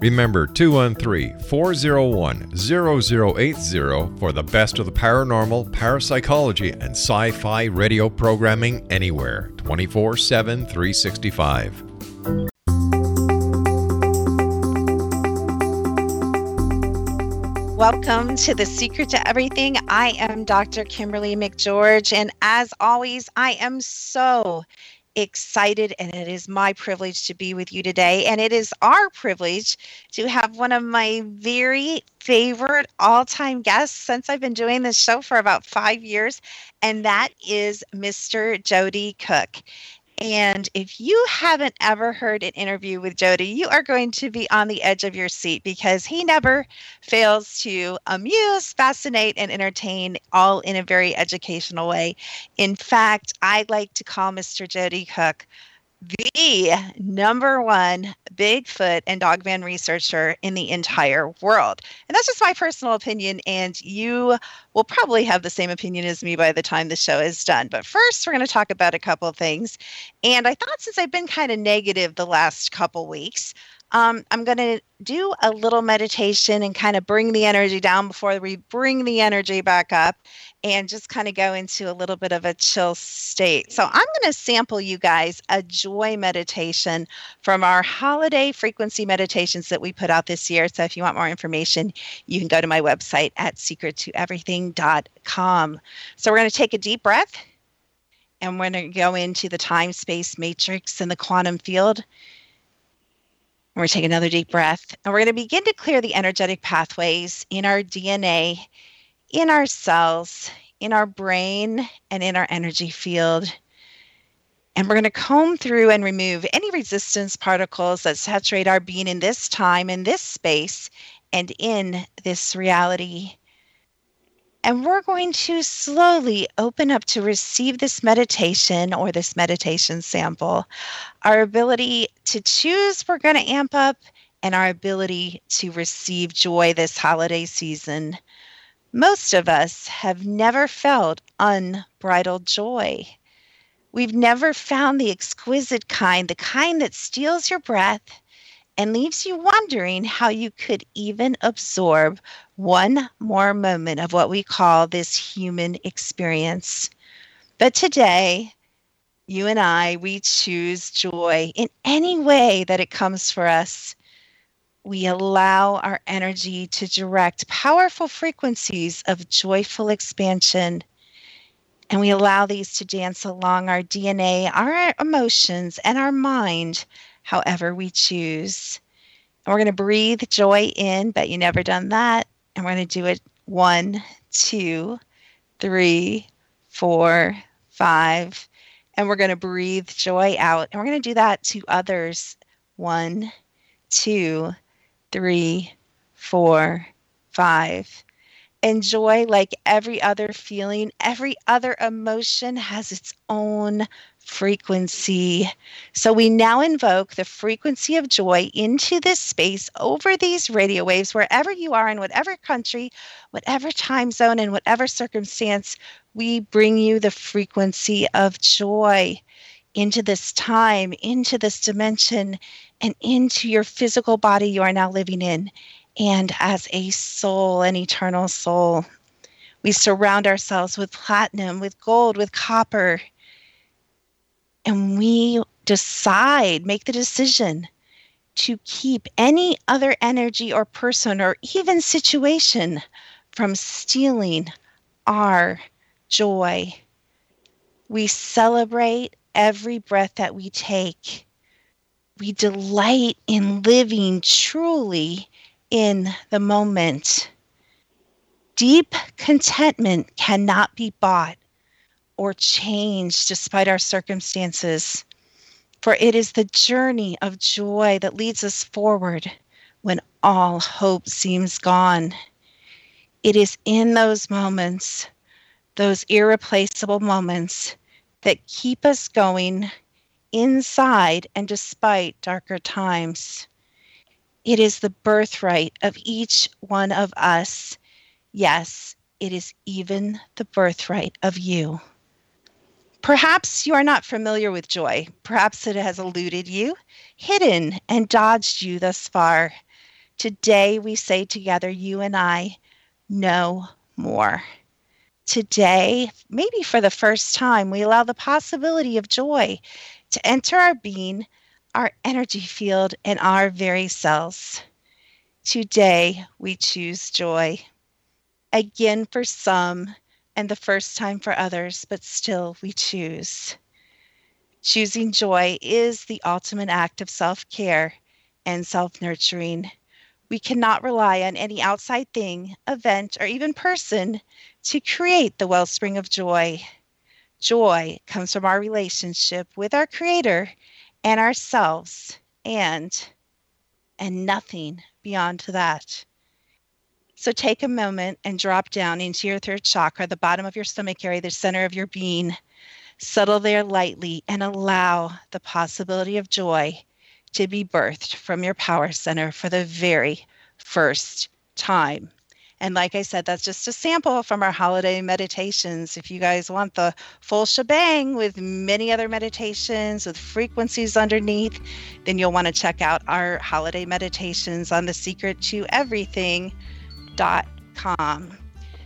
Remember 213 401 0080 for the best of the paranormal, parapsychology, and sci fi radio programming anywhere 24 7 365. Welcome to The Secret to Everything. I am Dr. Kimberly McGeorge, and as always, I am so excited and it is my privilege to be with you today. And it is our privilege to have one of my very favorite all time guests since I've been doing this show for about five years, and that is Mr. Joedy Cook. And if you haven't ever heard an interview with Joedy, you are going to be on the edge of your seat because he never fails to amuse, fascinate, and entertain, all in a very educational way. In fact, I like to call Mr. Joedy Cook the number one Bigfoot and Dogman researcher in the entire world. And that's just my personal opinion. And you will probably have the same opinion as me by the time the show is done. But first, we're going to talk about a couple of things. And I thought since I've been kind of negative the last couple weeks, um, I'm going to do a little meditation and kind of bring the energy down before we bring the energy back up and just kind of go into a little bit of a chill state. So, I'm going to sample you guys a joy meditation from our holiday frequency meditations that we put out this year. So, if you want more information, you can go to my website at secrettoeverything.com. So, we're going to take a deep breath and we're going to go into the time space matrix and the quantum field. We're taking another deep breath. And we're going to begin to clear the energetic pathways in our DNA, in our cells, in our brain, and in our energy field. And we're going to comb through and remove any resistance particles that saturate our being in this time, in this space, and in this reality. And we're going to slowly open up to receive this meditation or this meditation sample. Our ability to choose, we're going to amp up, and our ability to receive joy this holiday season. Most of us have never felt unbridled joy. We've never found the exquisite kind, the kind that steals your breath and leaves you wondering how you could even absorb one more moment of what we call this human experience. But today, you and I, we choose joy in any way that it comes for us. We allow our energy to direct powerful frequencies of joyful expansion. And we allow these to dance along our DNA, our emotions, and our mind, however we choose. And we're going to breathe joy in, bet you never done that. And we're going to do it one, two, three, four, five. And we're going to breathe joy out. And we're going to do that to others. One, two, three, four, five. And joy, like every other feeling, every other emotion, has its own frequency. So we now invoke the frequency of joy into this space over these radio waves, wherever you are in whatever country, whatever time zone, in whatever circumstance, we bring you the frequency of joy into this time, into this dimension, and into your physical body you are now living in. And as a soul, an eternal soul, we surround ourselves with platinum, with gold, with copper and we decide, make the decision to keep any other energy or person or even situation from stealing our joy. We celebrate every breath that we take. We delight in living truly in the moment. Deep contentment cannot be bought or change despite our circumstances. For it is the journey of joy that leads us forward when all hope seems gone. It is in those moments, those irreplaceable moments, that keep us going inside and despite darker times. It is the birthright of each one of us. Yes, it is even the birthright of you. Perhaps you are not familiar with joy. Perhaps it has eluded you, hidden, and dodged you thus far. Today we say together, you and I, no more. Today, maybe for the first time, we allow the possibility of joy to enter our being, our energy field, and our very cells. Today, we choose joy. Again, for some, and the first time for others, but still we choose. Choosing joy is the ultimate act of self care and self nurturing. We cannot rely on any outside thing, event, or even person to create the wellspring of joy. Joy comes from our relationship with our Creator and ourselves, and and nothing beyond that. So take a moment and drop down into your third chakra, the bottom of your stomach area, the center of your being. Settle there lightly and allow the possibility of joy to be birthed from your power center for the very first time. And like I said, that's just a sample from our holiday meditations. If you guys want the full shebang with many other meditations with frequencies underneath, then you'll want to check out our holiday meditations on the secret to everything com.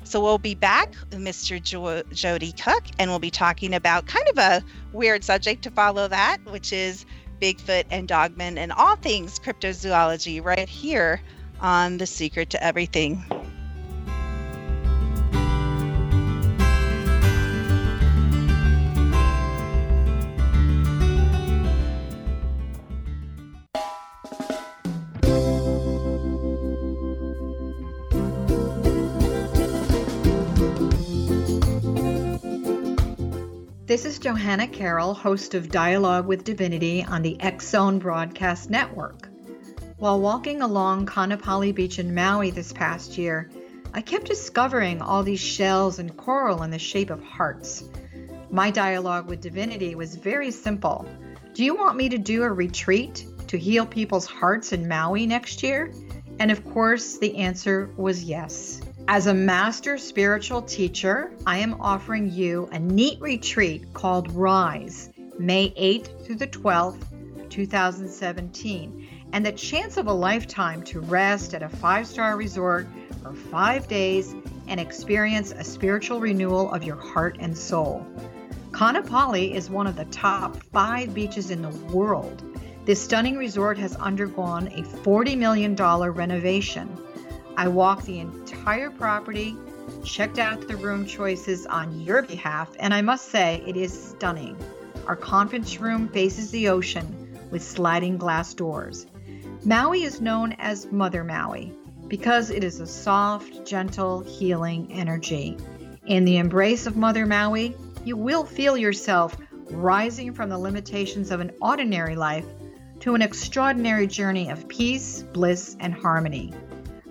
So we'll be back with Mr. Jo- Joedy Cook, and we'll be talking about kind of a weird subject to follow that, which is Bigfoot and Dogman and all things cryptozoology right here on The Secret to Everything. This is Johanna Carroll, host of Dialogue with Divinity on the X Zone Broadcast Network. While walking along Kaanapali Beach in Maui this past year, I kept discovering all these shells and coral in the shape of hearts. My dialogue with Divinity was very simple. Do you want me to do a retreat to heal people's hearts in Maui next year? And of course, the answer was yes. As a master spiritual teacher, I am offering you a neat retreat called Rise, May 8th through the 12th, 2017, and the chance of a lifetime to rest at a five star resort for five days and experience a spiritual renewal of your heart and soul. Kaanapali is one of the top five beaches in the world. This stunning resort has undergone a $40 million renovation. I walked the entire property, checked out the room choices on your behalf, and I must say it is stunning. Our conference room faces the ocean with sliding glass doors. Maui is known as Mother Maui because it is a soft, gentle, healing energy. In the embrace of Mother Maui, you will feel yourself rising from the limitations of an ordinary life to an extraordinary journey of peace, bliss, and harmony,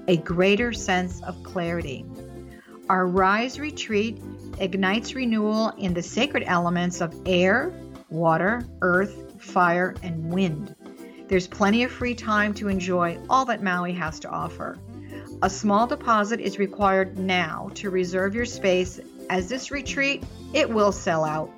a greater sense of clarity. Our Rise retreat ignites renewal in the sacred elements of air, water, earth, fire, and wind. There's plenty of free time to enjoy all that Maui has to offer. A small deposit is required now to reserve your space as this retreat it will sell out.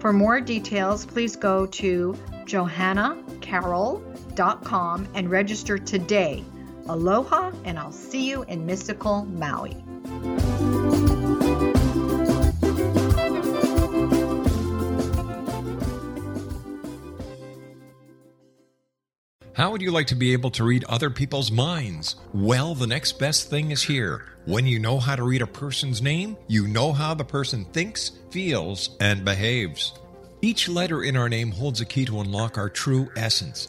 For more details, please go to johannacarroll.com and register today. Aloha, and I'll see you in mystical Maui. How would you like to be able to read other people's minds? Well, the next best thing is here. When you know how to read a person's name, you know how the person thinks, feels, and behaves. Each letter in our name holds a key to unlock our true essence.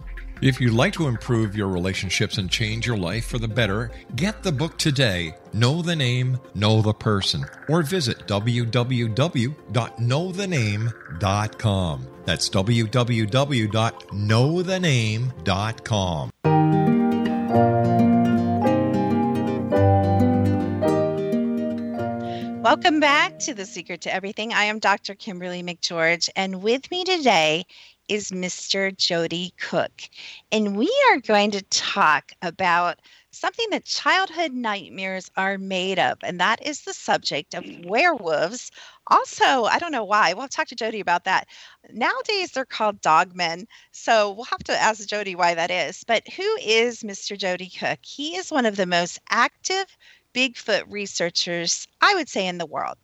If you'd like to improve your relationships and change your life for the better, get the book today, Know the Name, Know the Person, or visit www.knowthename.com. That's www.knowthename.com. Welcome back to The Secret to Everything. I am Dr. Kimberly McGeorge, and with me today is Mr. Joedy Cook. And we are going to talk about something that childhood nightmares are made of, and that is the subject of mm. werewolves. Also, I don't know why. We'll talk to Joedy about that. Nowadays, they're called dogmen. So we'll have to ask Joedy why that is. But who is Mr. Joedy Cook? He is one of the most active Bigfoot researchers, I would say, in the world.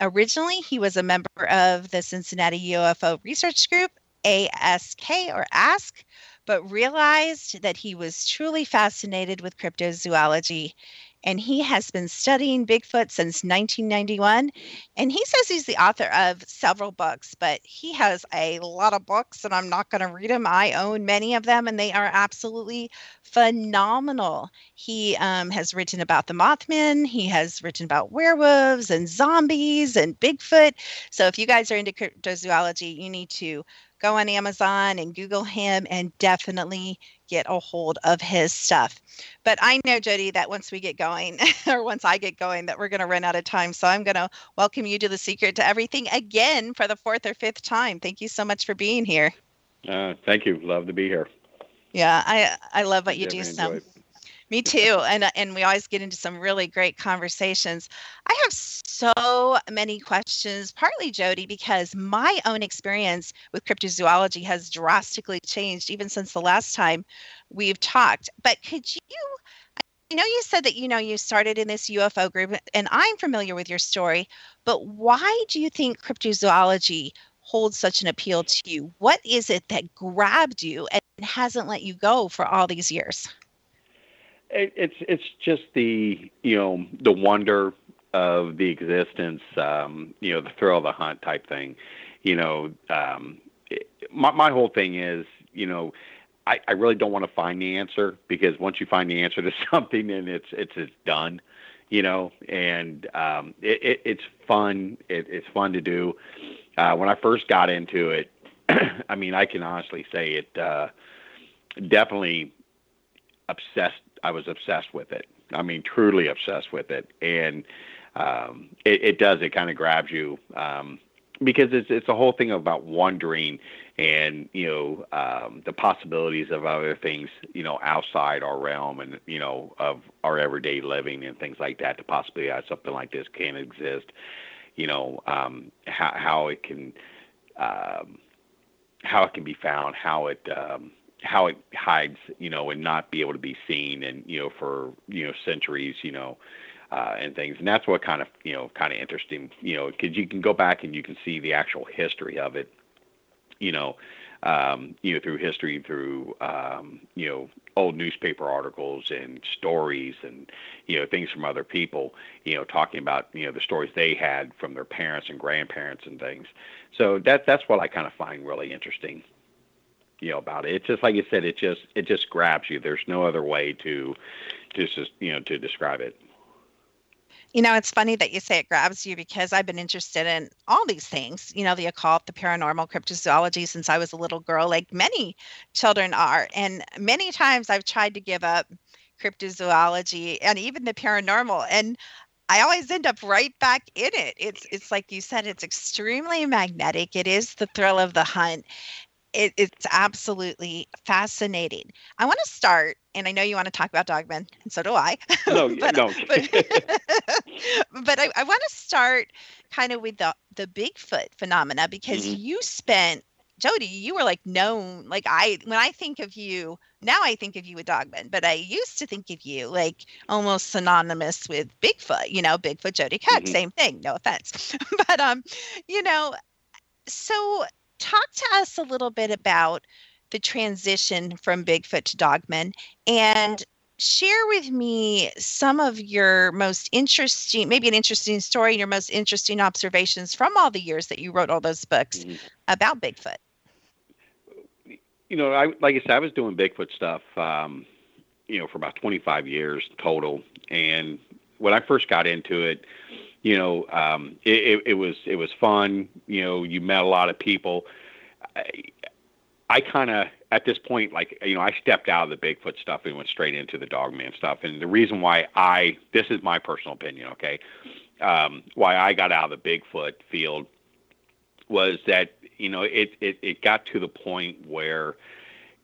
Originally, he was a member of the Cincinnati UFO Research Group, ASK or ASK, but realized that he was truly fascinated with cryptozoology and he has been studying Bigfoot since 1991. And he says he's the author of several books, but he has a lot of books, and I'm not going to read them. I own many of them, and they are absolutely phenomenal. He um, has written about the Mothman, he has written about werewolves and zombies and Bigfoot. So if you guys are into cryptozoology, you need to go on Amazon and Google him and definitely get a hold of his stuff. But I know, Joedy, that once we get going, or once I get going, that we're going to run out of time. So I'm going to welcome you to the secret to everything again for the fourth or fifth time. Thank you so much for being here. Uh, thank you. Love to be here. Yeah, I I love what you do. Some me too. And uh, and we always get into some really great conversations. I have so many questions, partly Joedy, because my own experience with cryptozoology has drastically changed even since the last time we've talked. But could you I know you said that you know you started in this UFO group and I'm familiar with your story, but why do you think cryptozoology holds such an appeal to you? What is it that grabbed you and hasn't let you go for all these years? It, it's it's just the you know the wonder of the existence, um, you know, the thrill of the hunt type thing. You know, um, it, my my whole thing is, you know, I, I really don't want to find the answer because once you find the answer to something, then it's it's it's done. you know, and um, it, it, it's fun. It, it's fun to do. Uh, when I first got into it, I mean, I can honestly say it uh, definitely obsessed. I was obsessed with it. I mean, truly obsessed with it, and um, it, it does. It kind of grabs you um, because it's it's a whole thing about wondering and you know um, the possibilities of other things you know outside our realm and you know of our everyday living and things like that. To possibly have something like this can exist, you know um, how how it can um, how it can be found, how it um, how it hides, you know, and not be able to be seen, and you know, for you know centuries, you know, uh, and things, and that's what kind of you know kind of interesting, you know, because you can go back and you can see the actual history of it, you know, um, you know, through history, through um, you know old newspaper articles and stories, and you know things from other people, you know, talking about you know the stories they had from their parents and grandparents and things. So that that's what I kind of find really interesting you know about it. It's just like you said, it just it just grabs you. There's no other way to just you know to describe it. You know, it's funny that you say it grabs you because I've been interested in all these things, you know, the occult, the paranormal, cryptozoology since I was a little girl, like many children are. And many times I've tried to give up cryptozoology and even the paranormal. And I always end up right back in it. It's it's like you said, it's extremely magnetic. It is the thrill of the hunt it, it's absolutely fascinating. I want to start, and I know you want to talk about Dogman, and so do I. No, but, no. but, but I, I want to start kind of with the the Bigfoot phenomena because mm-hmm. you spent Joedy, you were like known like I when I think of you now I think of you with Dogman, but I used to think of you like almost synonymous with Bigfoot, you know, Bigfoot Joedy Cook, mm-hmm. same thing, no offense. but um, you know, so talk to us a little bit about the transition from Bigfoot to Dogman and share with me some of your most interesting, maybe an interesting story and your most interesting observations from all the years that you wrote all those books mm-hmm. about Bigfoot. You know, I like I said, I was doing Bigfoot stuff, um, you know, for about 25 years total. And when I first got into it, you know, um, it, it, it, was it was fun. You know, you met a lot of people. I, I kind of at this point, like you know, I stepped out of the Bigfoot stuff and went straight into the Dogman stuff. And the reason why I this is my personal opinion, okay, um, why I got out of the Bigfoot field was that you know it it, it got to the point where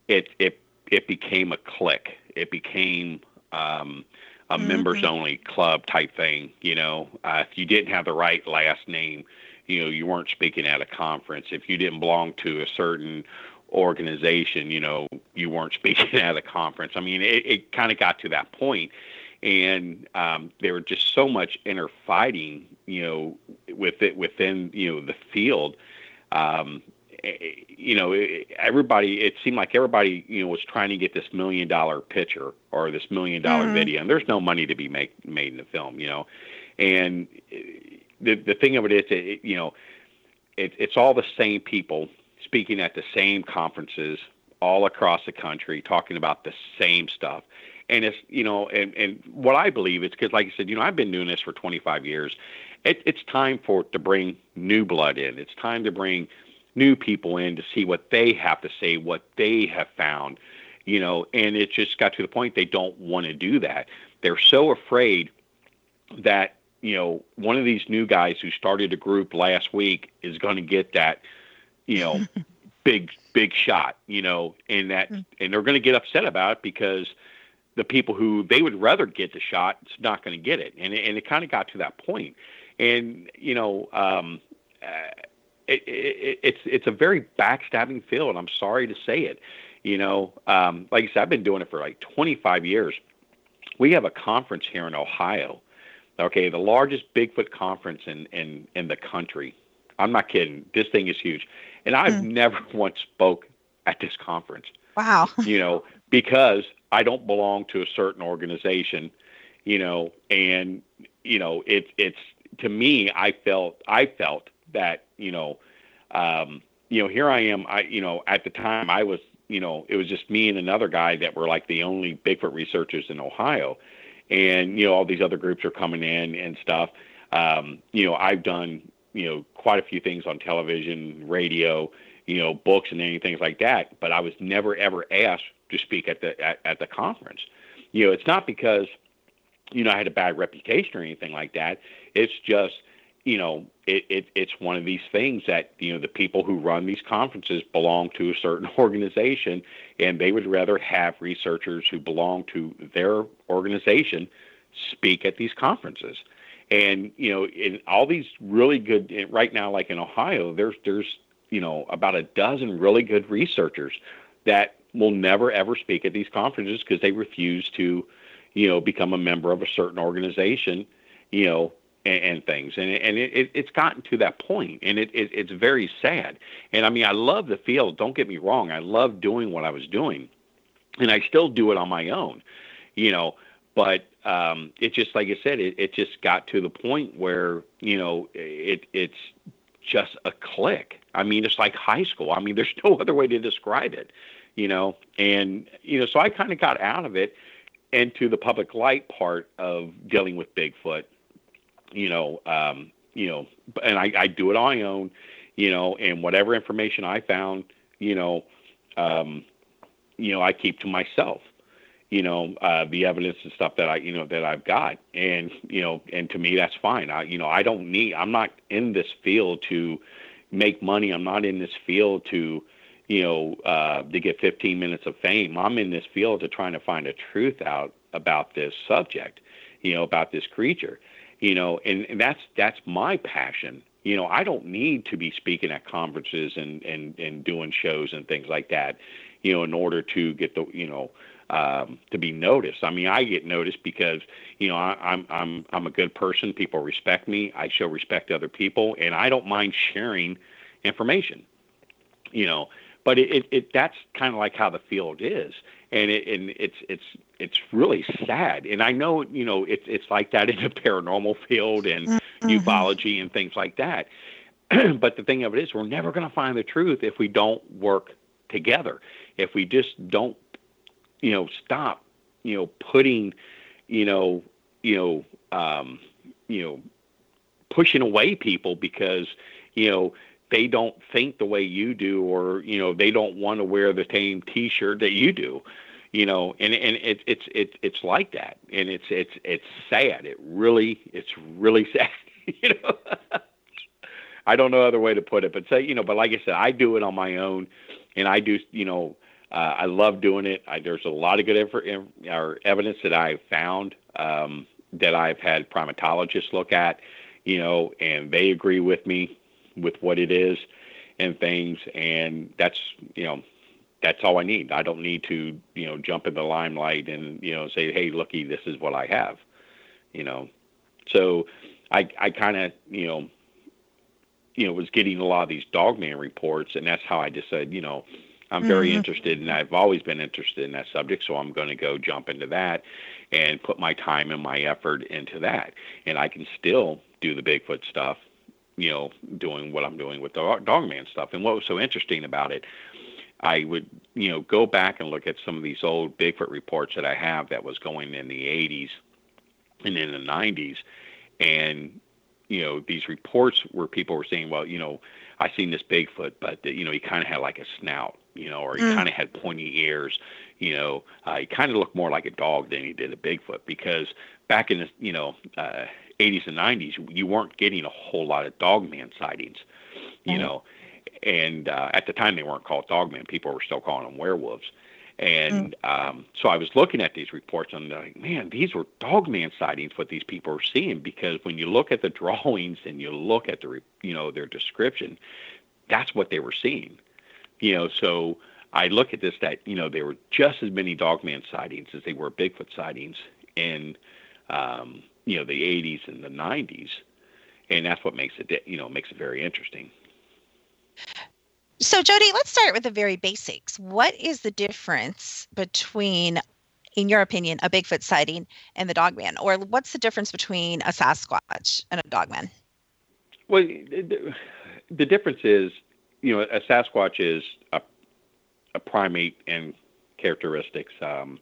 it it it became a clique. It became um, a mm-hmm. members only club type thing. You know, uh, if you didn't have the right last name, you know, you weren't speaking at a conference. If you didn't belong to a certain organization, you know, you weren't speaking at a conference. I mean, it, it kind of got to that point, and um, there were just so much inner fighting, you know, with it within you know the field. Um, you know, everybody, it seemed like everybody, you know, was trying to get this million dollar picture or this million dollar mm-hmm. video, and there's no money to be make, made in the film, you know. And the the thing of it is, it, you know, it, it's all the same people speaking at the same conferences all across the country, talking about the same stuff. And it's, you know, and, and what I believe is because, like I said, you know, I've been doing this for 25 years. It, it's time for to bring new blood in. It's time to bring new people in to see what they have to say, what they have found, you know, and it just got to the point they don't want to do that. They're so afraid that, you know, one of these new guys who started a group last week is going to get that, you know, big big shot, you know, and that mm. and they're going to get upset about it because the people who they would rather get the shot is not going to get it. And and it kind of got to that point. And you know, um, uh, it, it, it's it's a very backstabbing field. I'm sorry to say it. You know, um, like I said, I've been doing it for like 25 years. We have a conference here in Ohio. Okay, the largest Bigfoot conference in in in the country. I'm not kidding. This thing is huge, and I've mm. never once spoke at this conference. Wow. You know, because I don't belong to a certain organization. You know, and you know, it's it's to me, I felt I felt that you know, um, you know, here I am. I you know, at the time I was you know, it was just me and another guy that were like the only Bigfoot researchers in Ohio, and you know all these other groups are coming in and stuff. Um, you know, I've done you know quite a few things on television, radio, you know, books and anything like that, but I was never ever asked to speak at the at, at the conference. You know, it's not because you know I had a bad reputation or anything like that. It's just you know, it, it, it's one of these things that, you know, the people who run these conferences belong to a certain organization, and they would rather have researchers who belong to their organization speak at these conferences. And, you know, in all these really good, right now, like in Ohio, there's, there's, you know, about a dozen really good researchers that will never ever speak at these conferences because they refuse to, you know, become a member of a certain organization, you know, and, and things. And and it, it, it's gotten to that point, and it, it it's very sad. And I mean, I love the field. Don't get me wrong. I love doing what I was doing, and I still do it on my own. You know, but um, it just like I said, it, it just got to the point where you know it it's just a click. I mean, it's like high school. I mean, there's no other way to describe it. You know, and you know, so I kind of got out of it into the public light part of dealing with Bigfoot you know, um, you know, and I, I do it on my own, you know, and whatever information I found, you know, um, you know, I keep to myself, you know, uh, the evidence and stuff that I, you know, that I've got, and you know, and to me that's fine. I, you know, I don't need. I'm not in this field to make money. I'm not in this field to, you know, uh, to get 15 minutes of fame. I'm in this field to trying to find a truth out about this subject, you know, about this creature you know, and, and that's that's my passion. You know, I don't need to be speaking at conferences and and and doing shows and things like that, you know, in order to get the you know um, to be noticed. I mean, I get noticed because you know I, I'm I'm I'm a good person. People respect me. I show respect to other people, and I don't mind sharing information. You know, but it, it, it that's kind of like how the field is and it and it's it's it's really sad. And i know you know it's it's like that in the paranormal field and mm-hmm. ufology and things like that. But the thing of it is we're never going to find the truth if we don't work together. If we just don't you know stop you know putting you know you know um you know pushing away people because you know they don't think the way you do or you know they don't want to wear the same t-shirt that you do you know and and it, it's it's it's like that. And it's it's it's sad. It really it's really sad you know. I don't know other way to put it but say you know but like i said i do it on my own and i do you know uh, i love doing it. I, there's a lot of good info, or evidence that i've found um, that i've had primatologists look at you know and they agree with me with what it is and things and that's you know that's all I need. I don't need to, you know, jump in the limelight and, you know, say, hey, looky, this is what I have, you know. So I, I kind of, you know, you know, was getting a lot of these dogman reports, and that's how I decided, you know, I'm very mm-hmm. interested, and I've always been interested in that subject, so I'm going to go jump into that and put my time and my effort into that, and I can still do the Bigfoot stuff, you know, doing what I'm doing with the dogman stuff. And what was so interesting about it I would, you know, go back and look at some of these old Bigfoot reports that I have that was going in the 80s and in the 90s, and you know, these reports where people were saying, well, you know, I seen this Bigfoot, but you know, he kind of had like a snout, you know, or he mm. kind of had pointy ears, you know, uh, he kind of looked more like a dog than he did a Bigfoot because back in the, you know, uh, 80s and 90s, you weren't getting a whole lot of dogman sightings, you mm. know and uh, at the time they weren't called dogmen; people were still calling them werewolves. And mm. um, so I was looking at these reports, and I'm like, man, these were dogman sightings. What these people are seeing, because when you look at the drawings and you look at the, you know, their description, that's what they were seeing. You know, so I look at this that you know there were just as many dogman sightings as they were Bigfoot sightings in, um, you know, the 80s and the 90s, and that's what makes it, you know, makes it very interesting. So, Joedy, let's start with the very basics. What is the difference between, in your opinion, a Bigfoot sighting and the dogman? Or what's the difference between a Sasquatch and a dogman? Well, the, difference is, you know, a Sasquatch is a, a primate and characteristics, um,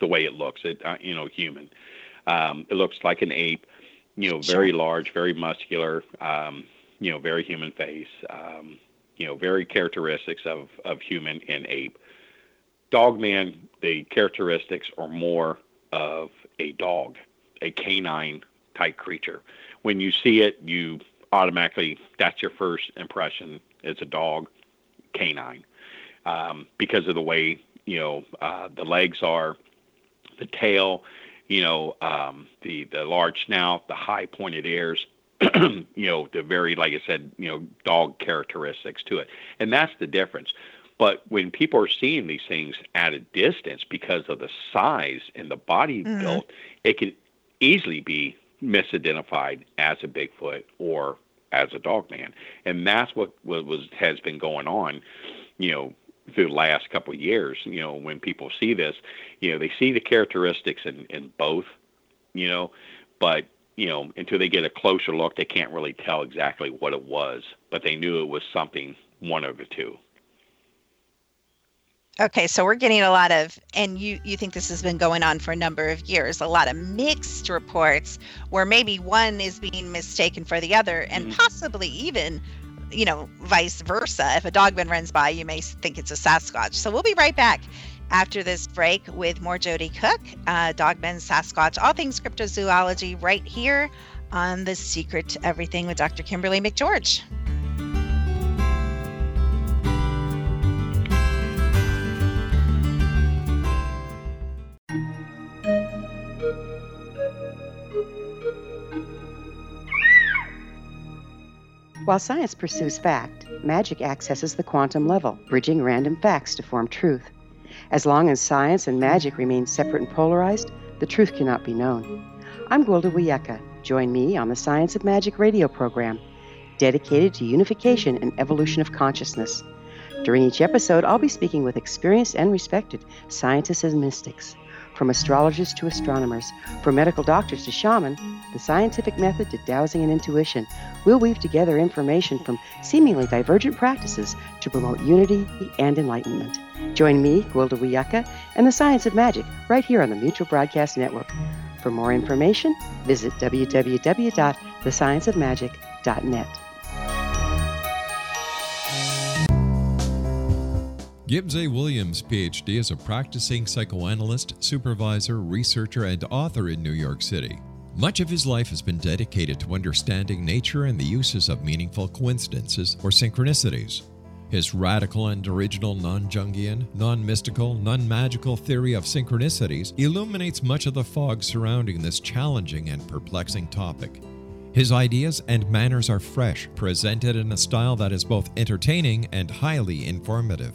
the way it looks, it, uh, you know, human. Um, it looks like an ape, you know, very large, very muscular, um, you know, very human face, um, you know, very characteristics of, of human and ape. Dogman, the characteristics are more of a dog, a canine type creature. When you see it, you automatically, that's your first impression. It's a dog, canine, um, because of the way, you know, uh, the legs are, the tail, you know, um, the, the large snout, the high pointed ears, you know, the very, like I said, you know, dog characteristics to it. And that's the difference. But when people are seeing these things at a distance because of the size and the body mm-hmm. build, it can easily be misidentified as a Bigfoot or as a dog man. And that's what, what was has been going on, you know, through the last couple of years. You know, when people see this, you know, they see the characteristics in, in both, you know, but you know, until they get a closer look, they can't really tell exactly what it was, but they knew it was something one of the two. Okay, so we're getting a lot of, and you you think this has been going on for a number of years, a lot of mixed reports where maybe one is being mistaken for the other, and mm-hmm. possibly even, you know, vice versa. If a dogman runs by, you may think it's a Sasquatch. So we'll be right back after this break with more Joedy Cook, uh, Dogman, Sasquatch, all things cryptozoology, right here on the Secret to Everything with Dr. Kimberly McGeorge. While science pursues fact, magic accesses the quantum level, bridging random facts to form truth. As long as science and magic mm-hmm. remain separate and polarized, the truth cannot be known. I'm Gwilda Wiyaka. Join me on the Science of Magic radio program, dedicated to unification and evolution of consciousness. During each episode, I'll be speaking with experienced and respected scientists and mystics. From astrologers to astronomers, from medical doctors to shaman, the scientific method to dowsing and intuition, we'll weave together information from seemingly divergent practices to promote unity and enlightenment. Join me, Gwilda Wiyaka, and the Science of Magic right here on the Mutual Broadcast Network. For more information, visit www.thescienceofmagic.net. Gibbs A. Williams, PhD, is a practicing psychoanalyst, supervisor, researcher, and author in New York City. Much of his life has been dedicated to understanding nature and the uses of meaningful coincidences or synchronicities. His radical and original non Jungian, non mystical, non magical theory of synchronicities illuminates much of the fog surrounding this challenging and perplexing topic. His ideas and manners are fresh, presented in a style that is both entertaining and highly informative.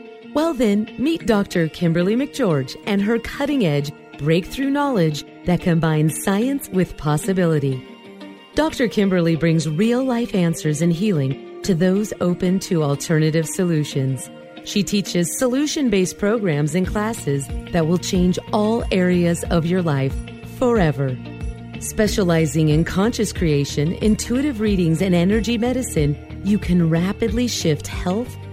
Well, then, meet Dr. Kimberly McGeorge and her cutting edge breakthrough knowledge that combines science with possibility. Dr. Kimberly brings real life answers and healing to those open to alternative solutions. She teaches solution based programs and classes that will change all areas of your life forever. Specializing in conscious creation, intuitive readings, and energy medicine, you can rapidly shift health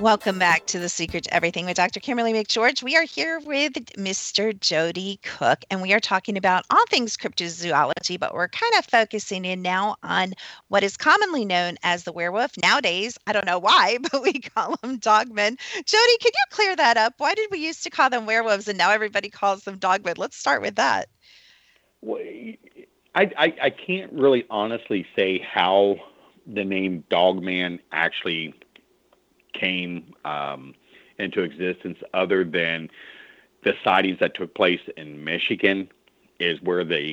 Welcome back to The Secret to Everything with Dr. Kimberly McGeorge. We are here with Mr. Joedy Cook, and we are talking about all things cryptozoology, but we're kind of focusing in now on what is commonly known as the werewolf. Nowadays, I don't know why, but we call them dogmen. Jody, can you clear that up? Why did we used to call them werewolves and now everybody calls them dogmen? Let's start with that. I, I, I can't really honestly say how the name dogman actually came um, into existence other than the sightings that took place in Michigan is where they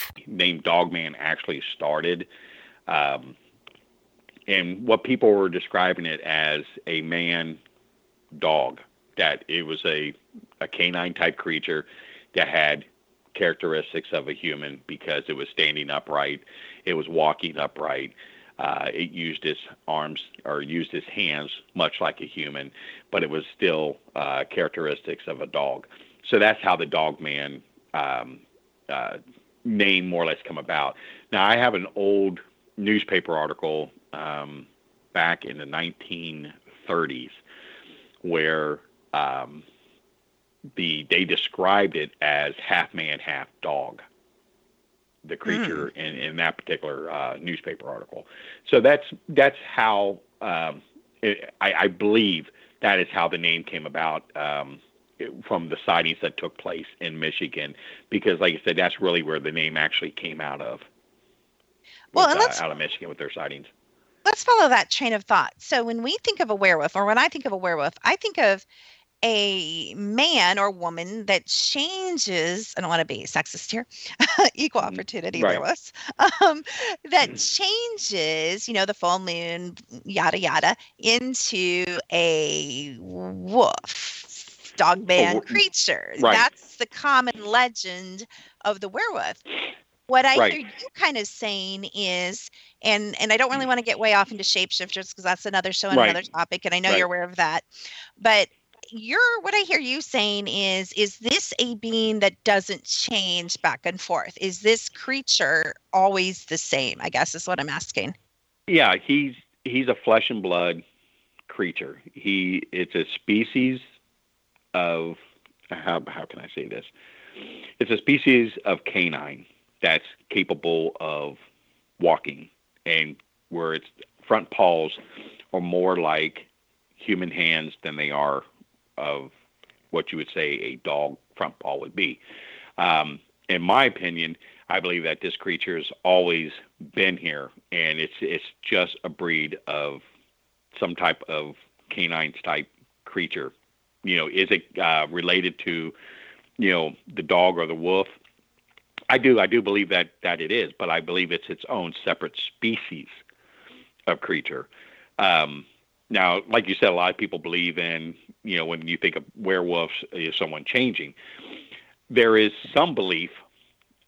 Named Dogman actually started. Um, and what people were describing it as a man dog, that it was a, a canine type creature that had characteristics of a human because it was standing upright, it was walking upright. Uh, it used its arms or used its hands much like a human, but it was still uh, characteristics of a dog. So that's how the dog man um, uh, name more or less come about. Now I have an old newspaper article um, back in the 1930s where um, the they described it as half man, half dog. The creature in, in that particular uh, newspaper article. So that's that's how um, it, I, I believe that is how the name came about um, from the sightings that took place in Michigan. Because, like I said, that's really where the name actually came out of. Well, was, and uh, let's- out of Michigan with their sightings. let's follow that train of thought. So when we think of a werewolf, or when I think of a werewolf, I think of a man or woman that changes. I don't want to be sexist here. equal opportunity Right. werewolves. Um, that changes, you know, the full moon, yada yada, into a wolf, dog man creature. right. That's the common legend of the werewolf. What I Right. hear you kind of saying is, and and I don't really want to get way off into shapeshifters because that's another show and Right. another topic, and I know you're aware of that. But you're what I hear you saying is, is this a being that doesn't change back and forth? Is this creature always the same? I guess is what I'm asking. Yeah, he's he's a flesh and blood creature. He it's a species of how how can I say this? It's a species of canine that's capable of walking and where its front paws are more like human hands than they are of what you would say a dog front paw would be. Um, in my opinion, I believe that this creature has always been here, and it's it's just a breed of some type of canine type creature. You know, is it uh, related to you know the dog or the wolf? I do I do believe that that it is, but I believe it's its own separate species of creature. Um, now, like you said, a lot of people believe in you know when you think of werewolves, is someone changing. There is some belief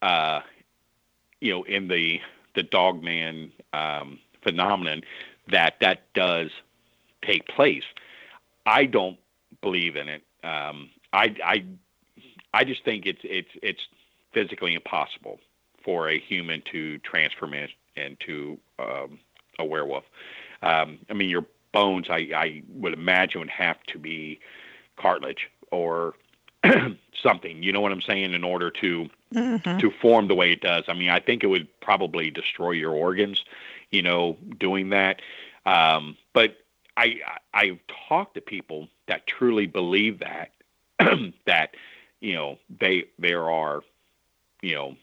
uh, you know, in the the dog man um, phenomenon, that that does take place. I don't believe in it. Um, I, I, I just think it's it's it's physically impossible for a human to transform it into um, a werewolf. Um, I mean, your bones, I, I would imagine, would have to be cartilage or something. You know what I'm saying? In order to mm-hmm. to form the way it does. I mean, I think it would probably destroy your organs. You know, doing that. Um, but I, I I've talked to people that truly believe that that you know they there are you know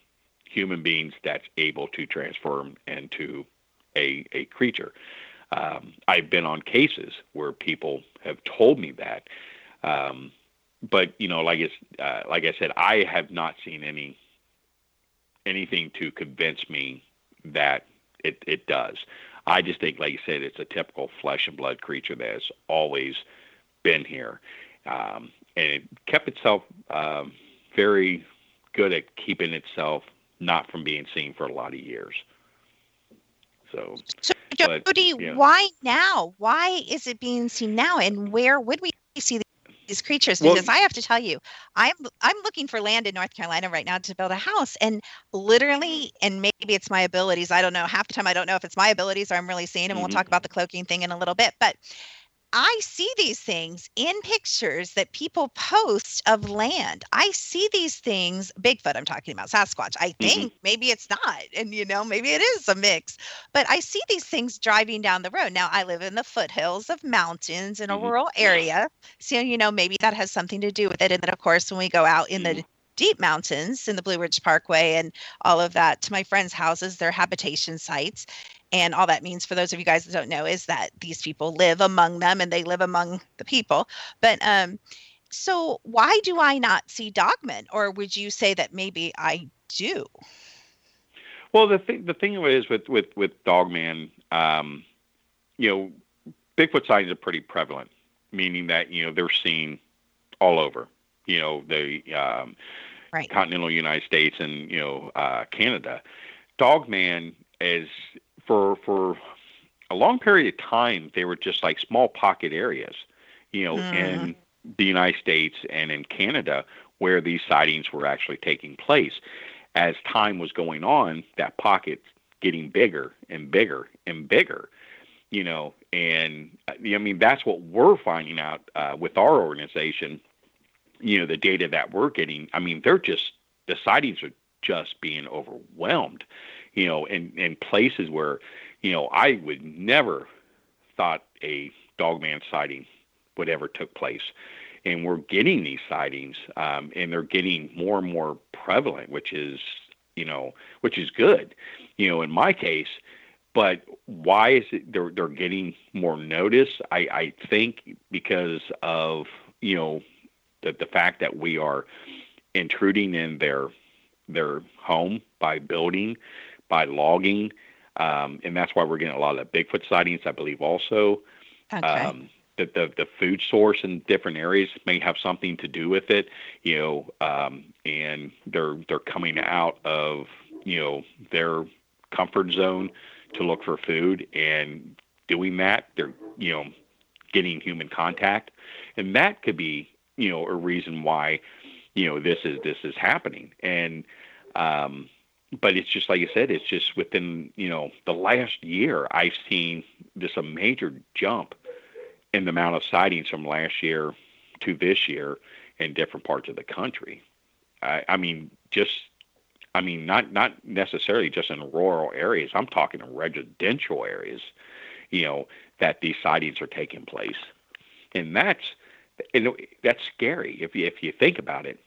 human beings that's able to transform into a a creature. Um, I've been on cases where people have told me that, um, but you know, like it's uh, like I said, I have not seen any anything to convince me that it it does. I just think, like you said, it's a typical flesh and blood creature that's always been here, um, and it kept itself um, very good at keeping itself not from being seen for a lot of years. So, so Joedy, yeah. why now? Why is it being seen now? And where would we see these creatures? Because well, I have to tell you, I'm I'm looking for land in North Carolina right now to build a house, and literally, and maybe it's my abilities. I don't know. Half the time, I don't know if it's my abilities or I'm really seeing them. Mm-hmm. We'll talk about the cloaking thing in a little bit, but I see these things in pictures that people post of land. I see these things, Bigfoot, I'm talking about, Sasquatch. I mm-hmm. think mm-hmm. maybe it's not. And, you know, maybe it is a mix, but I see these things driving down the road. Now, I live in the foothills of mountains in a mm-hmm. rural area. So, you know, maybe that has something to do with it. And then, of course, when we go out in mm-hmm. the deep mountains in the Blue Ridge Parkway and all of that to my friends' houses, their habitation sites. And all that means for those of you guys that don't know is that these people live among them and they live among the people. But um, so why do I not see dogmen? Or would you say that maybe I do? Well, the thing the thing is with with with dogman, um, you know, Bigfoot sightings are pretty prevalent, meaning that you know they're seen all over. You know, the um, right. continental United States and you know uh, Canada. Dogman is for for a long period of time they were just like small pocket areas, you know, mm. in the United States and in Canada where these sightings were actually taking place. As time was going on, that pocket getting bigger and bigger and bigger, you know, and I mean that's what we're finding out uh, with our organization. You know, the data that we're getting. I mean, they're just the sightings are just being overwhelmed you know, in, in places where, you know, I would never thought a dogman sighting would ever took place. And we're getting these sightings, um, and they're getting more and more prevalent, which is, you know, which is good, you know, in my case. But why is it they're they're getting more notice? I, I think because of you know the the fact that we are intruding in their their home by building by logging, um, and that's why we're getting a lot of the Bigfoot sightings, I believe, also. Okay. Um, that the, the food source in different areas may have something to do with it, you know, um, and they're they're coming out of you know their comfort zone to look for food, and doing that, they're you know getting human contact, and that could be you know a reason why you know this is this is happening, and um, but it's just like you said, it's just within you know the last year I've seen this a major jump in the amount of sightings from last year to this year in different parts of the country. I, I mean, just I mean, not not necessarily just in rural areas. I'm talking in residential areas, you know, that these sightings are taking place, and that's and that's scary if you if you think about it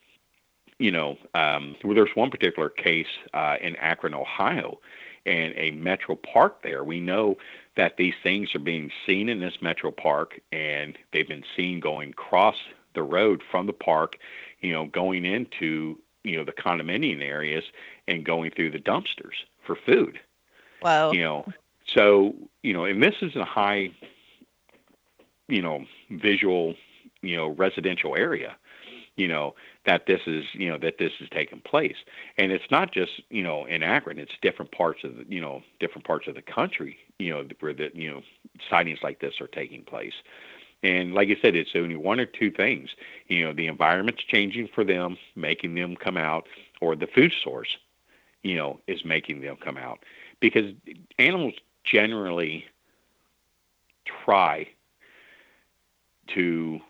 you know, um, there's one particular case uh, in Akron, Ohio, and a metro park there. We know that these things are being seen in this metro park, and they've been seen going across the road from the park, you know, going into you know the condominium areas and going through the dumpsters for food. Wow. You know, so you know, and this is a high, you know, visual, you know, residential area you know that this is you know that this is taking place and it's not just you know in akron it's different parts of the you know different parts of the country you know where the you know sightings like this are taking place and like I said, it's only one or two things. You know, the environment's changing for them, making them come out, or the food source, you know, is making them come out. Because animals generally try to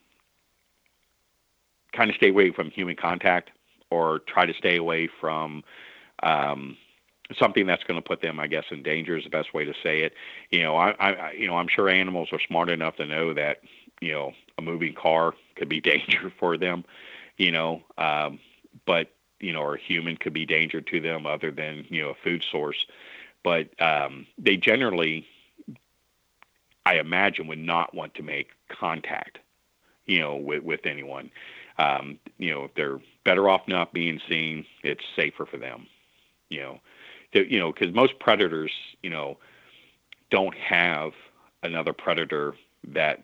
kind of stay away from human contact or try to stay away from um, something that's going to put them, I guess, in danger is the best way to say it. You know, I, I, you know, I'm sure animals are smart enough to know that, you know, a moving car could be danger for them, you know, um, but you know, or a human could be danger to them other than you know a food source. But um, they generally, I imagine, would not want to make contact, you know, with with anyone. Um, you know, if they're better off not being seen, it's safer for them. You know, you know, because most predators, you know, don't have another predator that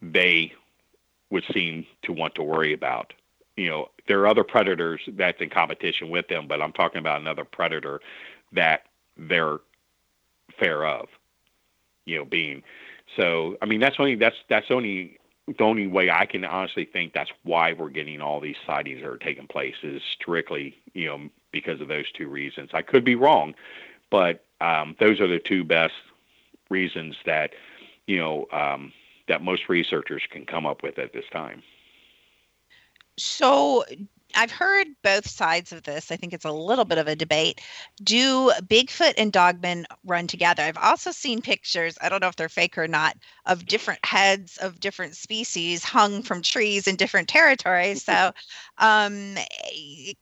they would seem to want to worry about. You know, there are other predators that's in competition with them, but I'm talking about another predator that they're fair of. You know, being so. I mean, that's only that's that's only the only way I can honestly think that's why we're getting all these sightings that are taking place is strictly, you know, because of those two reasons. I could be wrong, but um, those are the two best reasons that, you know, um, that most researchers can come up with at this time. So I've heard both sides of this. I think it's a little bit of a debate. Do Bigfoot and Dogman run together? I've also seen pictures, I don't know if they're fake or not, of different heads of different species hung from trees in different territories. So, um,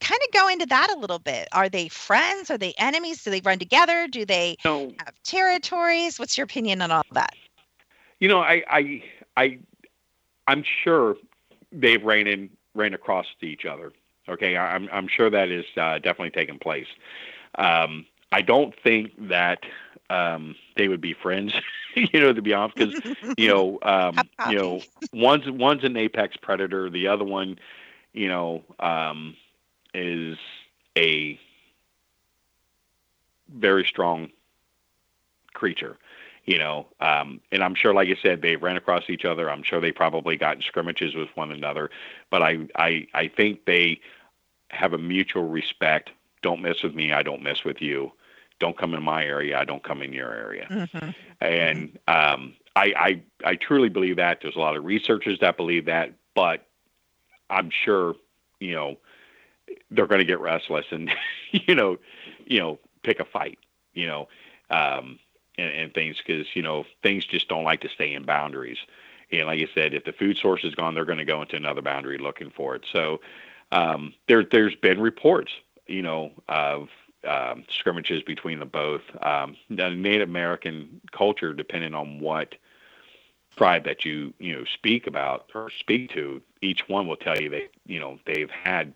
kind of go into that a little bit. Are they friends? Are they enemies? Do they run together? Do they no. have territories? What's your opinion on all that? You know, I, I, I, I'm sure they've ran in ran across to each other. Okay, I'm I'm sure that is uh, definitely taking place. Um, I don't think that um, they would be friends, you know, to be honest, because you know, um, you know, one's one's an apex predator, the other one, you know, um, is a very strong creature you know, um, and I'm sure, like I said, they ran across each other. I'm sure they probably got in scrimmages with one another, but I, I, I think they have a mutual respect. Don't mess with me. I don't mess with you. Don't come in my area. I don't come in your area. Mm-hmm. And um, I, I, I truly believe that. There's a lot of researchers that believe that, but I'm sure, you know, they're going to get restless and, you know, you know, pick a fight. You know, um, and, and things because you know things just don't like to stay in boundaries. And like I said, if the food source is gone, they're going to go into another boundary looking for it. So um, there, there's been reports, you know, of um, scrimmages between the both. Um, the Native American culture, depending on what tribe that you you know speak about or speak to, each one will tell you that you know they've had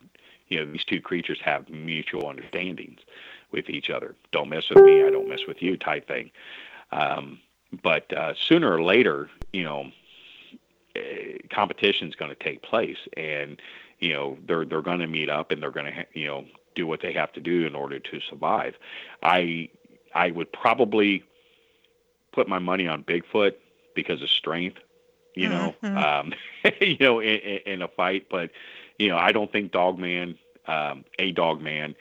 you know these two creatures have mutual understandings with each other. Don't mess with me, I don't mess with you, type thing. Um, but uh, sooner or later, you know, eh, competition is going to take place, and you know they're they're going to meet up and they're going to ha- you know do what they have to do in order to survive. I I would probably put my money on Bigfoot because of strength, you know, mm-hmm. um, you know, in, in, a fight. But you know, I don't think Dogman, um, a Dogman,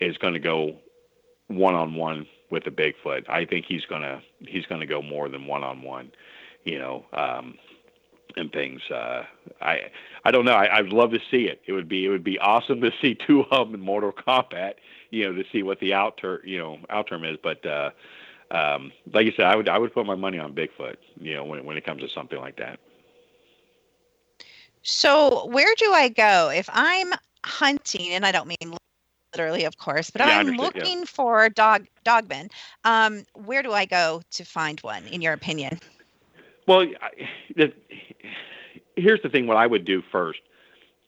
is going to go one on one with a Bigfoot. I think he's gonna he's gonna go more than one on one, you know, um, and things. Uh, I I don't know. I, would love to see it. It would be it would be awesome to see two of them in Mortal Kombat. You know, to see what the out ter- you know out term is. But uh, um, like you said, I would I would put my money on Bigfoot. You know, when when it comes to something like that. So where do I go if I'm hunting? And I don't mean literally, of course, but yeah, I'm looking yeah. for dog dogmen. Um, where do I go to find one, in your opinion? Well, I, the, here's the thing. What I would do first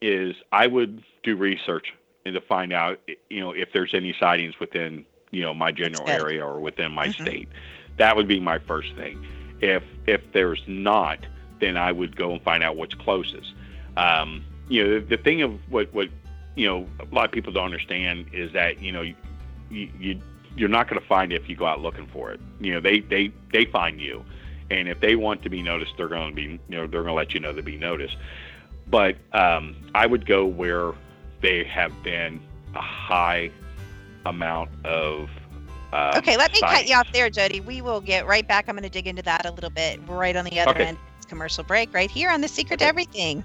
is I would do research and to find out, you know, if there's any sightings within, you know, my general area or within my mm-hmm. state. That would be my first thing. If if there's not, then I would go and find out what's closest. Um, you know, the, the thing of what what you know a lot of people don't understand is that you know you, you you're not going to find it if you go out looking for it. You know, they they they find you, and if they want to be noticed, they're going to be you know they're going to let you know to be noticed. But um, I would go where they have been a high amount of. Um, okay, let me science. cut you off there, Joedy. We will get right back. I'm going to dig into that a little bit right on the other Okay. end. It's commercial break right here on the Secret to Everything.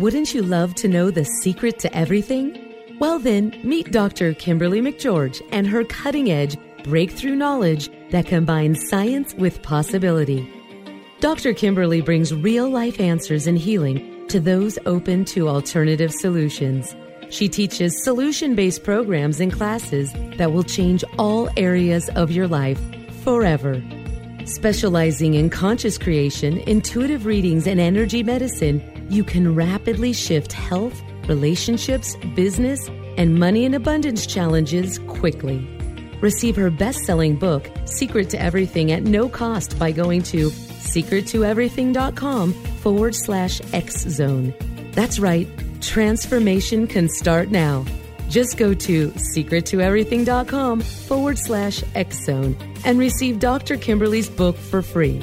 Wouldn't you love to know the secret to everything? Well, then, meet Dr. Kimberly McGeorge and her cutting edge breakthrough knowledge that combines science with possibility. Dr. Kimberly brings real life answers and healing to those open to alternative solutions. She teaches solution based programs and classes that will change all areas of your life forever. Specializing in conscious creation, intuitive readings, and energy medicine, you can rapidly shift health, relationships, business, and money and abundance challenges quickly. Receive her best selling book, Secret to Everything, at no cost by going to secrettoeverything.com forward slash X Zone. That's right, transformation can start now. Just go to secrettoeverything.com forward slash X and receive Dr. Kimberly's book for free.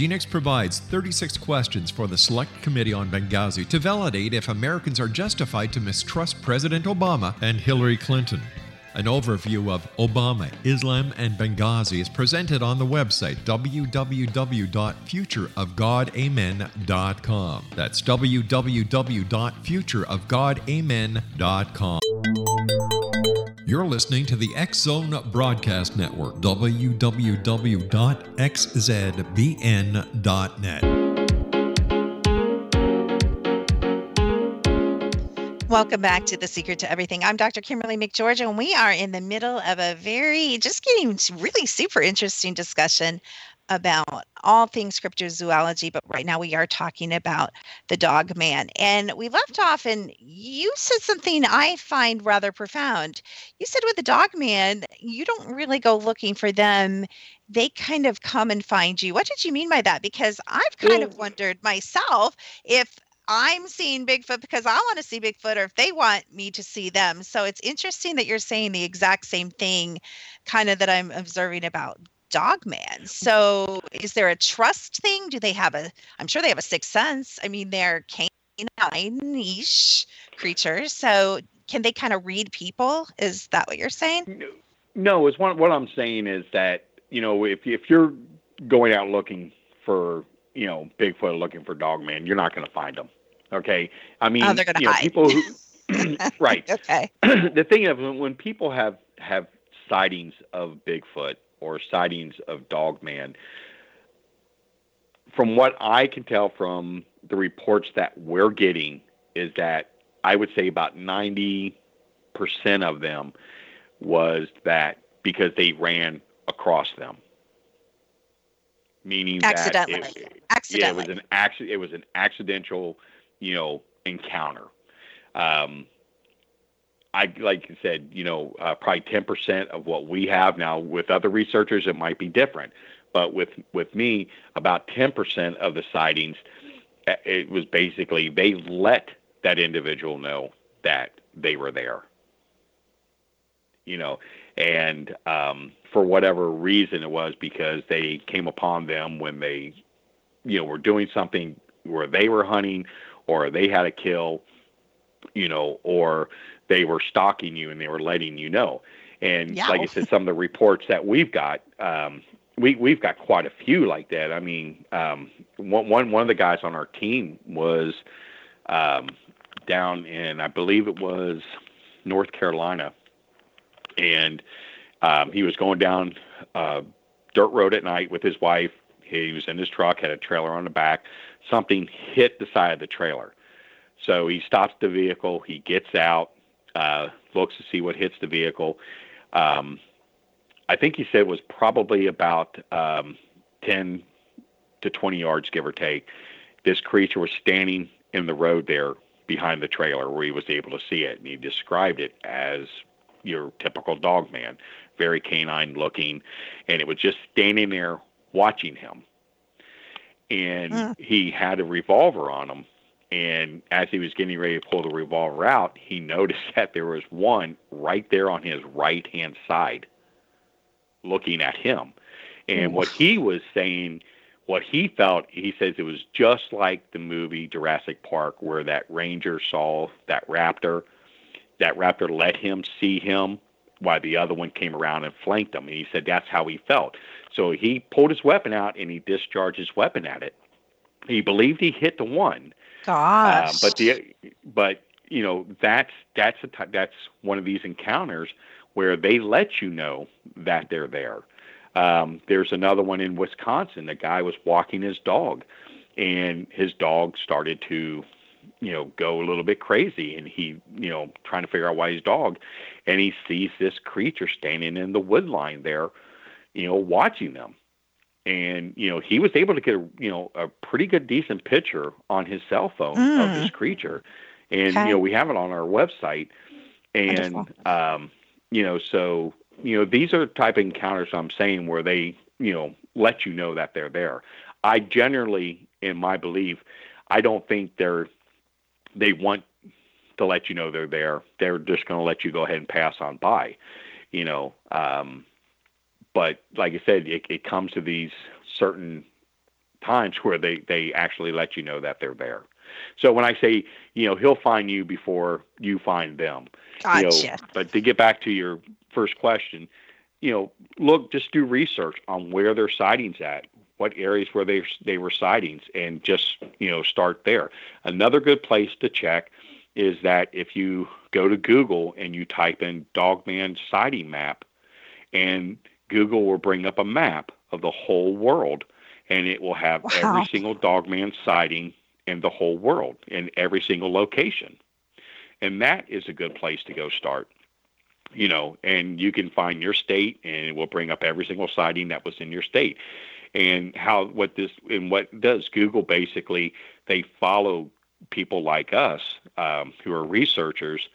Genix provides 36 questions for the Select Committee on Benghazi to validate if Americans are justified to mistrust President Obama and Hillary Clinton. An overview of Obama, Islam, and Benghazi is presented on the website www.futureofgodamen.com. That's www.futureofgodamen.com. You're listening to the X Zone Broadcast Network, www.xzbn.net. Welcome back to The Secret to Everything. I'm Dr. Kimberly McGeorge, and we are in the middle of a very, just getting really super interesting discussion about all things cryptozoology, but right now we are talking about the dog man. And we left off, and you said something I find rather profound. You said with the dog man, you don't really go looking for them, they kind of come and find you. What did you mean by that? Because I've kind of wondered myself if I'm seeing Bigfoot because I want to see Bigfoot or if they want me to see them. So it's interesting that you're saying the exact same thing kind of that I'm observing about Dogman. So is there a trust thing? Do they have a I'm sure they have a sixth sense. I mean, they're canine niche creatures. So can they kind of read people? Is that what you're saying? No, no it's one what I'm saying is that, you know, if if you're going out looking for you know, Bigfoot looking for Dogman, you're not going to find them. Okay, I oh, mean, oh, they're gonna you know, hide. people who, right? Okay. the thing is, when, when people have have sightings of Bigfoot or sightings of Dogman, from what I can tell from the reports that we're getting, is that I would say about ninety percent of them was that because they ran across them meaning accidentally. that it, accidentally. Yeah, it was an accident. It was an accidental, you know, encounter. Um, I like I said, you know, uh, probably ten percent of what we have now. With other researchers, it might be different, but with with me, about ten percent of the sightings, uh, it was basically they let that individual know that they were there. You know, and um, for whatever reason it was because they came upon them when they, you know, were doing something where they were hunting or they had a kill, you know, or they were stalking you and they were letting you know. And Yeah. like I said, some of the reports that we've got, um, we we've got quite a few like that. I mean, um, one one one of the guys on our team was um, down in I believe it was North Carolina, and um, he was going down uh, dirt road at night with his wife. He was in his truck, had a trailer on the back. Something hit the side of the trailer. So he stops the vehicle. He gets out, uh, looks to see what hits the vehicle. Um, I think he said it was probably about um, 10 to 20 yards, give or take. This creature was standing in the road there behind the trailer where he was able to see it. And he described it as your typical dog man, very canine looking. And it was just standing there watching him. And he had a revolver on him. And as he was getting ready to pull the revolver out, he noticed that there was one right there on his right hand side looking at him. And what he was saying, what he felt, he says it was just like the movie Jurassic Park, where that ranger saw that raptor. That raptor let him see him while the other one came around and flanked him. And he said that's how he felt. So he pulled his weapon out and he discharged his weapon at it. He believed he hit the one. Gosh. Uh, but the but you know that's that's a t- that's one of these encounters where they let you know that they're there. Um, there's another one in Wisconsin. The guy was walking his dog, and his dog started to, you know, go a little bit crazy, and he, you know, trying to figure out why his dog, and he sees this creature standing in the wood line there, you know, watching them and you know he was able to get a you know a pretty good decent picture on his cell phone of Mm. this creature and Okay. you know we have it on our website and Wonderful. um you know so you know these are type of encounters i'm saying where they you know let you know that they're there i generally in my belief i don't think they're they want to let you know they're there they're just going to let you go ahead and pass on by you know um but like I said, it, it comes to these certain times where they, they actually let you know that they're there. So when I say, you know, he'll find you before you find them. Gotcha. You know, but to get back to your first question, you know, look, just do research on where their sightings at, what areas where they they were sightings, and just you know start there. Another good place to check is that if you go to Google and you type in Dogman sighting map, and Google will bring up a map of the whole world, and it will have Wow. every single Dogman sighting in the whole world in every single location, and that is a good place to go start you know, and you can find your state and it will bring up every single sighting that was in your state. And how what this and what does Google basically they follow people like us um, who are researchers,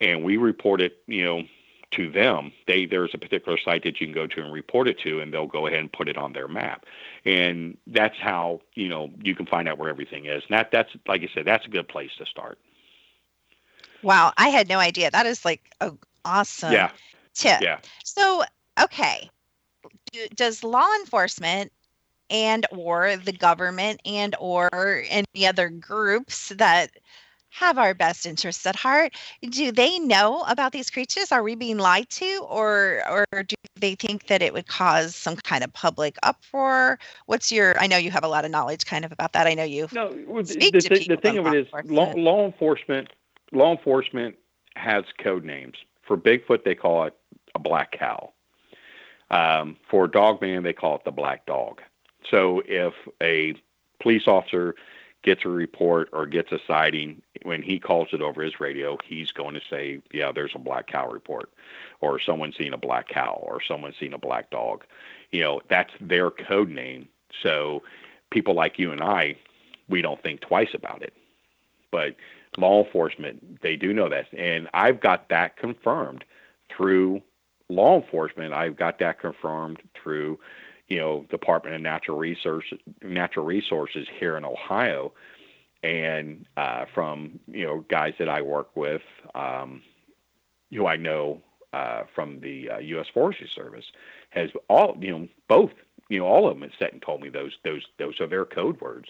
and we report it, you know, to them. They there's a particular site that you can go to and report it to, and they'll go ahead and put it on their map. And that's how you know you can find out where everything is. And that that's like I said, that's a good place to start. Wow, I had no idea. That is like a awesome Yeah. tip. Yeah. So, okay, does law enforcement and or the government and or any other groups that have our best interests at heart do they know about these creatures are we being lied to or or do they think that it would cause some kind of public uproar what's your i know you have a lot of knowledge kind of about that i know you No, the, speak the, people the thing in of it is, law, law enforcement law enforcement has code names. For Bigfoot, they call it a black cow. Um, for Dogman, they call it the black dog. So if a police officer gets a report or gets a sighting, when he calls it over his radio, he's going to say, "Yeah, there's a black cow report," or "Someone's seen a black cow," or "Someone's seen a black dog." You know, that's their code name. So people like you and I, we don't think twice about it. But law enforcement, they do know that. And I've got that confirmed through law enforcement. I've got that confirmed through, you know, Department of Natural Resources, Natural Resources here in Ohio, and uh, from you know guys that I work with, um, who I know uh, from the uh, U.S. Forestry Service, has all you know both you know all of them have said and told me those those those are their code words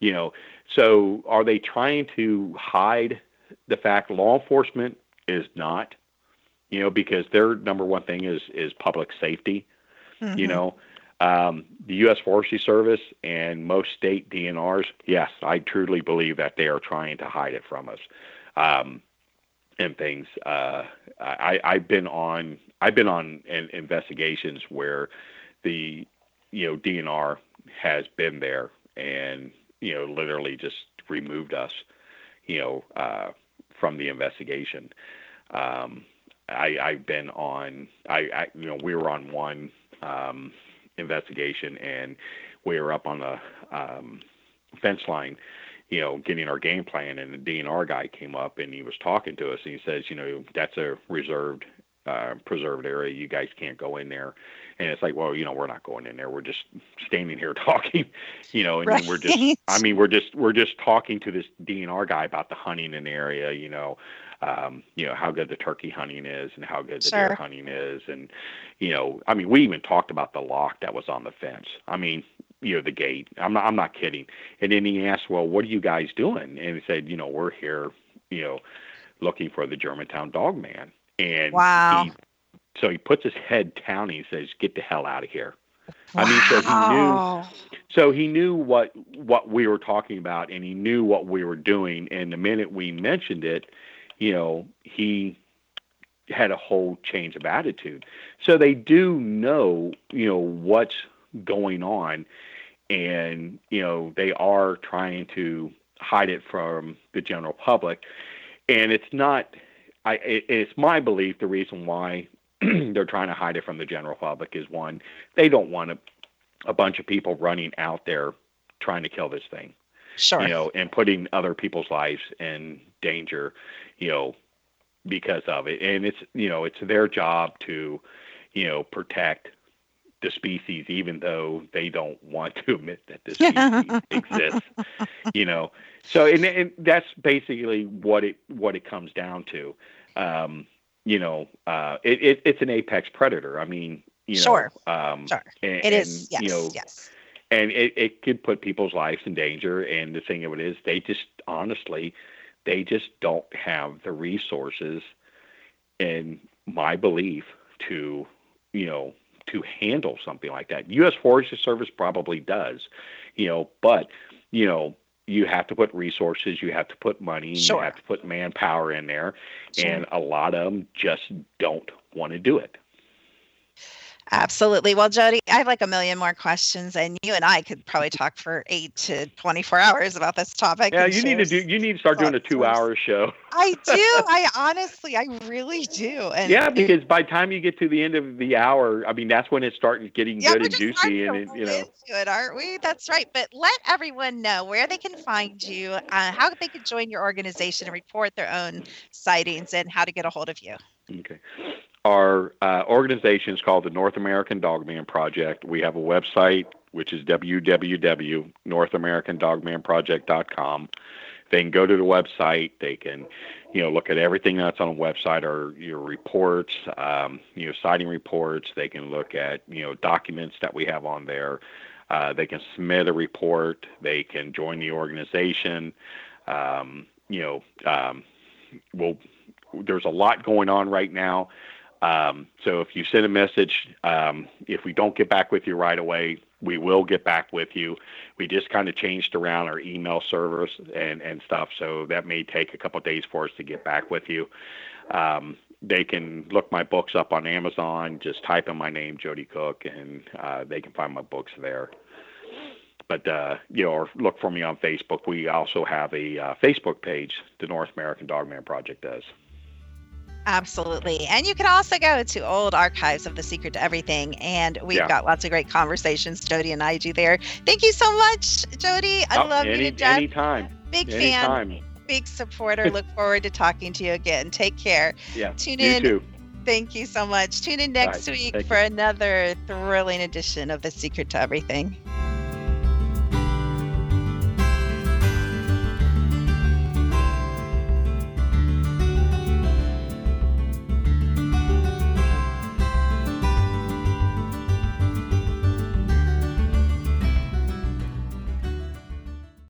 you know so are they trying to hide the fact law enforcement is not you know because their number one thing is is public safety you Mhm. know um, the U.S. Forestry Service and most state DNRs, yes, I truly believe that they are trying to hide it from us, um, and things. Uh, I, I've been on I've been on in, investigations where the you know DNR has been there and you know literally just removed us, you know, uh, from the investigation. Um, I, I've been on I, I you know we were on one um, investigation and we were up on the um, fence line you know getting our game plan and the DNR guy came up and he was talking to us and he says you know that's a reserved uh, preserved area. You guys can't go in there. And it's like well you know we're not going in there. We're just standing here talking you know and then we're just, I mean we're just we're just talking to this DNR guy about the hunting in the area you know um, you know how good the turkey hunting is and how good the Sure. deer hunting is. And you know I mean we even talked about the lock that was on the fence. I mean you know the gate. I'm not I'm not kidding. And then he asked well what are you guys doing? And he said you know we're here you know looking for the Germantown dog man. And Wow. he, so he puts his head down and he says get the hell out of here. I mean so he knew so he knew what what we were talking about and he knew what we were doing. And the minute we mentioned it you know he had a whole change of attitude. So they do know you know what's going on. And you know they are trying to hide it from the general public. And it's not i it, it's my belief the reason why they're trying to hide it from the general public is one they don't want a, a bunch of people running out there trying to kill this thing Sure. you know and putting other people's lives in danger you know because of it and it's you know it's their job to you know protect the species even though they don't want to admit that this species exists you know so and, and that's basically what it what it comes down to um you know uh it, it it's an apex predator i mean you know Sure. um Sure. and, It is. and, Yes. you know yes. and it, it could put people's lives in danger and the thing of it is they just honestly, they just don't have the resources, in my belief, to you know to handle something like that. U.S. Forest Service probably does, you know, but you know you have to put resources, you have to put money, sure. you have to put manpower in there, sure. and a lot of them just don't want to do it. Absolutely. Well, Joedy, I have like a million more questions, and you and I could probably talk for eight to twenty-four hours about this topic. Yeah, you need to do. You need to start doing a two-hour show. I do. I honestly, I really do. And yeah, because by the time you get to the end of the hour, I mean, that's when it starts getting yeah, good and juicy, and it, you know. Good, aren't we? That's right. But let everyone know where they can find you, uh, how they can join your organization and report their own sightings, and how to get a hold of you. Okay our uh, organization is called the North American Dogman Project. We have a website, which is www.northamericandogmanproject.com. They can go to the website. They can, you know, look at everything that's on the website or your reports, um, you know, sighting reports. They can look at, you know, documents that we have on there. Uh, they can submit a report. They can join the organization. Um, you know, um, well, there's a lot going on right now. Um, so if you send a message, um, if we don't get back with you right away, we will get back with you. We just kind of changed around our email servers and, and stuff, so that may take a couple days for us to get back with you. Um, they can look my books up on Amazon. Just type in my name, Joedy Cook, and uh, they can find my books there. But uh, you know, or look for me on Facebook. We also have a uh, Facebook page. The North American Dogman Project does. Absolutely. And you can also go to old archives of The Secret to Everything. And we've yeah. got lots of great conversations Joedy and I do there. Thank you so much, Joedy. I oh, love any, you to death. Anytime. Big anytime. fan. Big supporter. Look forward to talking to you again. Take care. Yeah. Tune you in. Too. Thank you so much. Tune in next right. week for you. another thrilling edition of The Secret to Everything.